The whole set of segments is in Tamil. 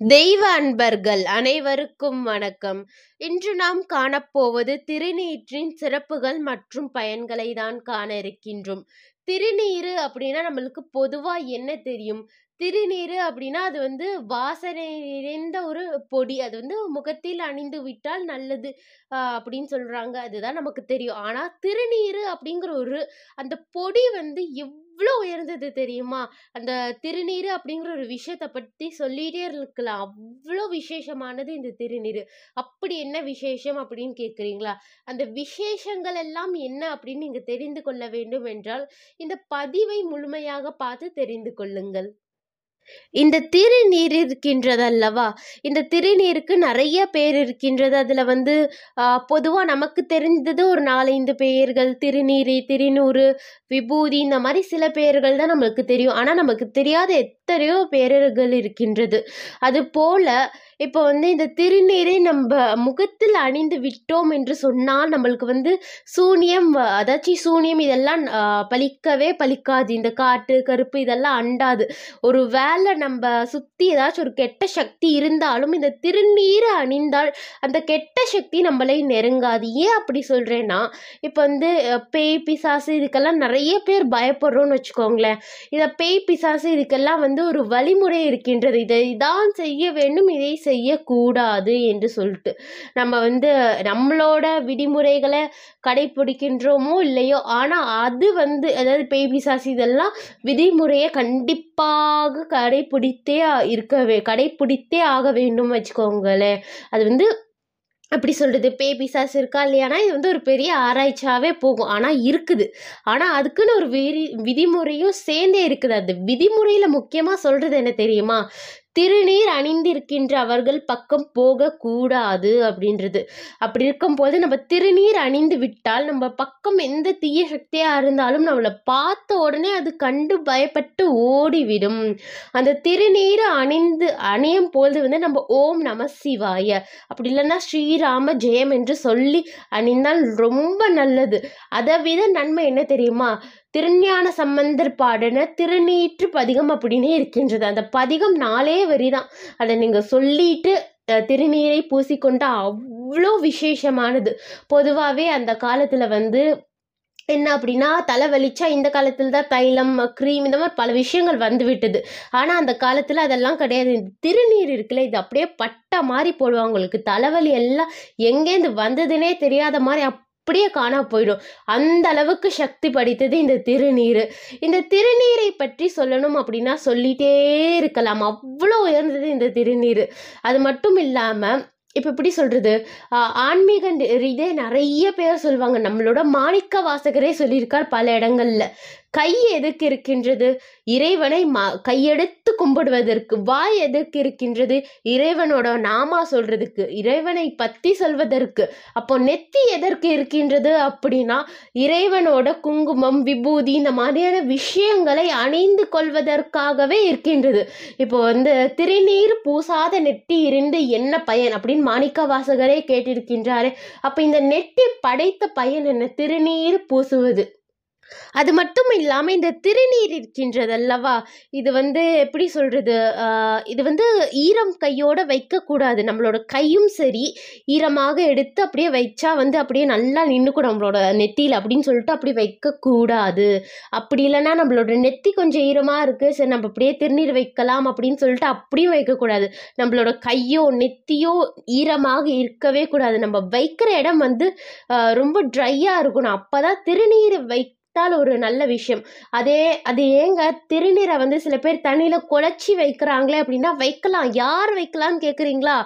தெய்வ அன்பர்கள் அனைவருக்கும் வணக்கம். இன்று நாம் காணப்போவது திருநீற்றின் சிறப்புகள் மற்றும் பயன்களை தான் காண இருக்கின்றோம் திருநீறு அப்படின்னா நம்மளுக்கு பொதுவாக என்ன தெரியும்? திருநீர் அப்படின்னா அது வந்து வாசனை நிறைந்த ஒரு பொடி. அது வந்து முகத்தில் அணிந்து விட்டால் நல்லது அப்படின்னு சொல்கிறாங்க அதுதான் நமக்கு தெரியும். ஆனால் திருநீர் அப்படிங்கிற ஒரு அந்த பொடி வந்து எவ் எவ்வளோ உயர்ந்தது தெரியுமா? அந்த திருநீர் அப்படிங்கிற ஒரு விஷயத்தை பற்றி சொல்லிட்டே இருக்கலாம். அவ்வளோ விசேஷமானது இந்த திருநீர் அப்படி என்ன விசேஷம் அப்படின்னு கேட்குறீங்களா அந்த விசேஷங்கள் எல்லாம் என்ன அப்படின்னு நீங்கள் தெரிந்து கொள்ள வேண்டும் என்றால் இந்த பதிவை முழுமையாக பார்த்து தெரிந்து கொள்ளுங்கள். இந்த திருநீர் இருக்கின்றது அல்லவா இந்த திருநீருக்கு நிறைய பேர் இருக்கின்றது. அதில் வந்து பொதுவாக நமக்கு தெரிந்தது ஒரு நாலஞ்சு பெயர்கள் திருநீரி திருநூறு விபூதி இந்த மாதிரி சில பெயர்கள் தான் நம்மளுக்கு தெரியும். ஆனால் நமக்கு தெரியாத எத்தனையோ பேரர்கள் இருக்கின்றது. அது போல இப்போ வந்து இந்த திருநீரை நம்ம முகத்தில் அணிந்து விட்டோம் என்று சொன்னால் நம்மளுக்கு வந்து சூனியம் வ- அதாச்சும் சூனியம் இதெல்லாம் பலிக்கவே பலிக்காது. இந்த காட்டு கருப்பு இதெல்லாம் அண்டாது. ஒரு வேலை நம்ம சுற்றி ஏதாச்சும் ஒரு கெட்ட சக்தி இருந்தாலும் இந்த திருநீரை அணிந்தால் அந்த கெட்ட சக்தி நம்மளை நெருங்காது. ஏன் அப்படி சொல்கிறேன்னா இப்போ வந்து பேய் பிசாசு இதுக்கெல்லாம் நிறைய பேர் பயப்படுறோன்னு வச்சுக்கோங்களேன். இதை பேய் பிசாசு இதுக்கெல்லாம் வந்து ஒரு வழிமுறை இருக்கின்றது. இதை தான் செய்ய வேண்டும் இதை செய்யக்கூடாது என்று சொல்லிட்டு. நம்ம வந்து நம்மளோட விதிமுறைகளை கடைப்பிடிக்கின்றோமோ இல்லையோ ஆனால் அது வந்து அதாவது பேய் பிசாசு இதெல்லாம் விதிமுறையை கண்டிப்பாக கடைப்பிடித்தே ஆ- இருக்கவே கடைப்பிடித்தே ஆக வேண்டும் வச்சுக்கோங்களேன். அது வந்து அப்படி சொல்கிறது பேபிசாஸ் இருக்கா இல்லையானா இது வந்து ஒரு பெரிய ஆராய்ச்சியாகவே போகும். ஆனால் இருக்குது. ஆனால் அதுக்குன்னு ஒரு விதி விதிமுறையும் சேர்ந்தே இருக்குது. அந்த விதிமுறையில் முக்கியமாக சொல்கிறது என்ன தெரியுமா? திருநீர் அணிந்திருக்கின்ற அவர்கள் பக்கம் போகக்கூடாது அப்படின்றது. அப்படி இருக்கும்போது நம்ம திருநீர் அணிந்து விட்டால் நம்ம பக்கம் எந்த தீய சக்தியாக இருந்தாலும் நம்மளை பார்த்த உடனே அது கண்டு பயப்பட்டு ஓடிவிடும். அந்த திருநீரை அணிந்து அணியும் போது வந்து நம்ம ஓம் நம சிவாய அப்படி இல்லைன்னா ஸ்ரீராம ஜெயம் என்று சொல்லி அணிந்தால் ரொம்ப நல்லது. அதை விட நன்மை என்ன தெரியுமா? திருஞான சம்பந்தர் பாடின திருநீற்று பதிகம் அப்படின்னே இருக்கின்றது. அந்த பதிகம் நாலே வரிதான் அதை நீங்கள் சொல்லிட்டு திருநீரை பூசிக்கொண்டா அவ்வளோ விசேஷமானது. பொதுவாகவே அந்த காலத்தில் வந்து என்ன அப்படின்னா தலை வலிச்சா இந்த காலத்தில் தான் தைலம் க்ரீம் இந்த மாதிரி பல விஷயங்கள் வந்து விட்டது. ஆனால் அந்த காலத்தில் அதெல்லாம் கிடையாது. இந்த திருநீர் இருக்குல்ல இது அப்படியே பட்டை மாதிரி போடுவாங்க உங்களுக்கு. தலைவலி எல்லாம் எங்கேருந்து வந்ததுன்னே தெரியாத மாதிரி அப்படியே காணா போயிடும். அந்த அளவுக்கு சக்தி படைத்தது இந்த திருநீர் இந்த திருநீரை பற்றி சொல்லணும் அப்படின்னா சொல்லிட்டே இருக்கலாம். அவ்வளோ உயர்ந்தது இந்த திருநீர் அது மட்டும் இல்லாமல் இப்போ எப்படி சொல்கிறது ஆன்மீக நி- இதே நிறைய பேர் சொல்லுவாங்க. நம்மளோட மாணிக்க வாசகரே சொல்லியிருக்கார் பல இடங்களில். கை எதுக்கு இருக்கின்றது? இறைவனை மா கையெடுத்து கும்பிடுவதற்கு வாய் எதுக்கு இருக்கின்றது? இறைவனோட நாமா சொல்றதுக்கு இறைவனை பற்றி சொல்வதற்கு. அப்போ நெத்தி எதற்கு இருக்கின்றது அப்படின்னா இறைவனோட குங்குமம் விபூதி இந்த மாதிரியான விஷயங்களை அணிந்து கொள்வதற்காகவே இருக்கின்றது. இப்போ வந்து திருநீர் பூசாத நெட்டி இருந்து என்ன பயன்? அப்படின்னு மாணிக்க வாசகரே கேட்டிருக்கின்றாரே. அப்போ இந்த நெட்டி படைத்த பயன் என்ன? திருநீர் பூசுவது. அது மட்டும் இல்லாமல் இந்த திருநீர் இருக்கின்றது அல்லவா இது வந்து எப்படி சொல்கிறது இது வந்து ஈரம் கையோட வைக்கக்கூடாது நம்மளோட கையும் சரி ஈரமாக எடுத்து அப்படியே வைச்சா வந்து அப்படியே நல்லா நின்றுக்கும் நம்மளோட நெத்தியில் அப்படின்னு சொல்லிட்டு அப்படி வைக்கக்கூடாது அப்படி இல்லைன்னா நம்மளோட நெத்தி கொஞ்சம் ஈரமாக இருக்குது சரி நம்ம அப்படியே திருநீர் வைக்கலாம் அப்படின்னு சொல்லிட்டு அப்படியும் வைக்கக்கூடாது நம்மளோட கையோ நெத்தியோ ஈரமாக இருக்கவே கூடாது. நம்ம வைக்கிற இடம் வந்து ரொம்ப ட்ரையாக இருக்கணும். அப்போ தான் திருநீர் வைத்தால் ஒரு நல்ல விஷயம். அதே அது ஏங்க திருநீரை வந்து சில பேர் தண்ணியில் குழச்சி வைக்கிறாங்களே அப்படின்னா வைக்கலாம். யார் வைக்கலாம்னு கேட்குறீங்களா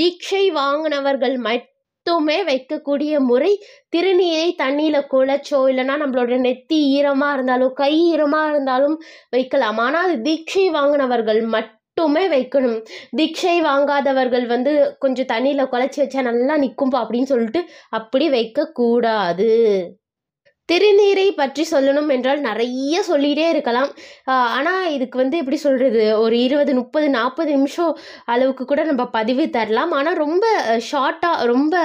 தீட்சை வாங்கினவர்கள் மட்டுமே வைக்கக்கூடிய முறை திருநீரை தண்ணியில் குழச்சோ இல்லைன்னா நம்மளோட நெத்தி ஈரமாக இருந்தாலும் கை ஈரமாக இருந்தாலும் வைக்கலாம். ஆனால் அது தீட்சை வாங்கினவர்கள் மட்டுமே வைக்கணும். தீட்சை வாங்காதவர்கள் வந்து கொஞ்சம் தண்ணியில் குழச்சி வச்சா நல்லா நிற்கும்பா அப்படின்னு சொல்லிட்டு அப்படி வைக்கக்கூடாது. திருநீரை பற்றி சொல்லணும் என்றால் நிறைய சொல்லிகிட்டே இருக்கலாம். ஆனால் இதுக்கு வந்து எப்படி சொல்கிறது ஒரு இருபது முப்பது நாற்பது நிமிஷம் அளவுக்கு கூட நம்ம பதிவு தரலாம். ஆனால் ரொம்ப ஷார்ட்டாக ரொம்ப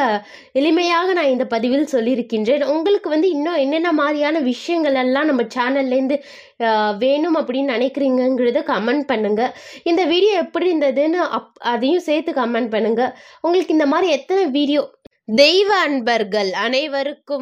எளிமையாக நான் இந்த பதிவில் சொல்லியிருக்கின்றேன். உங்களுக்கு வந்து இன்னும் என்னென்ன மாதிரியான விஷயங்கள் எல்லாம் நம்ம சேனல்லேருந்து வேணும் அப்படின்னு நினைக்கிறீங்கங்கிறத கமெண்ட் பண்ணுங்கள் இந்த வீடியோ எப்படி இருந்ததுன்னு அப் அதையும் சேர்த்து கமெண்ட் பண்ணுங்கள் உங்களுக்கு இந்த மாதிரி எத்தனை வீடியோ தெய்வ அன்பர்கள் அனைவருக்கும்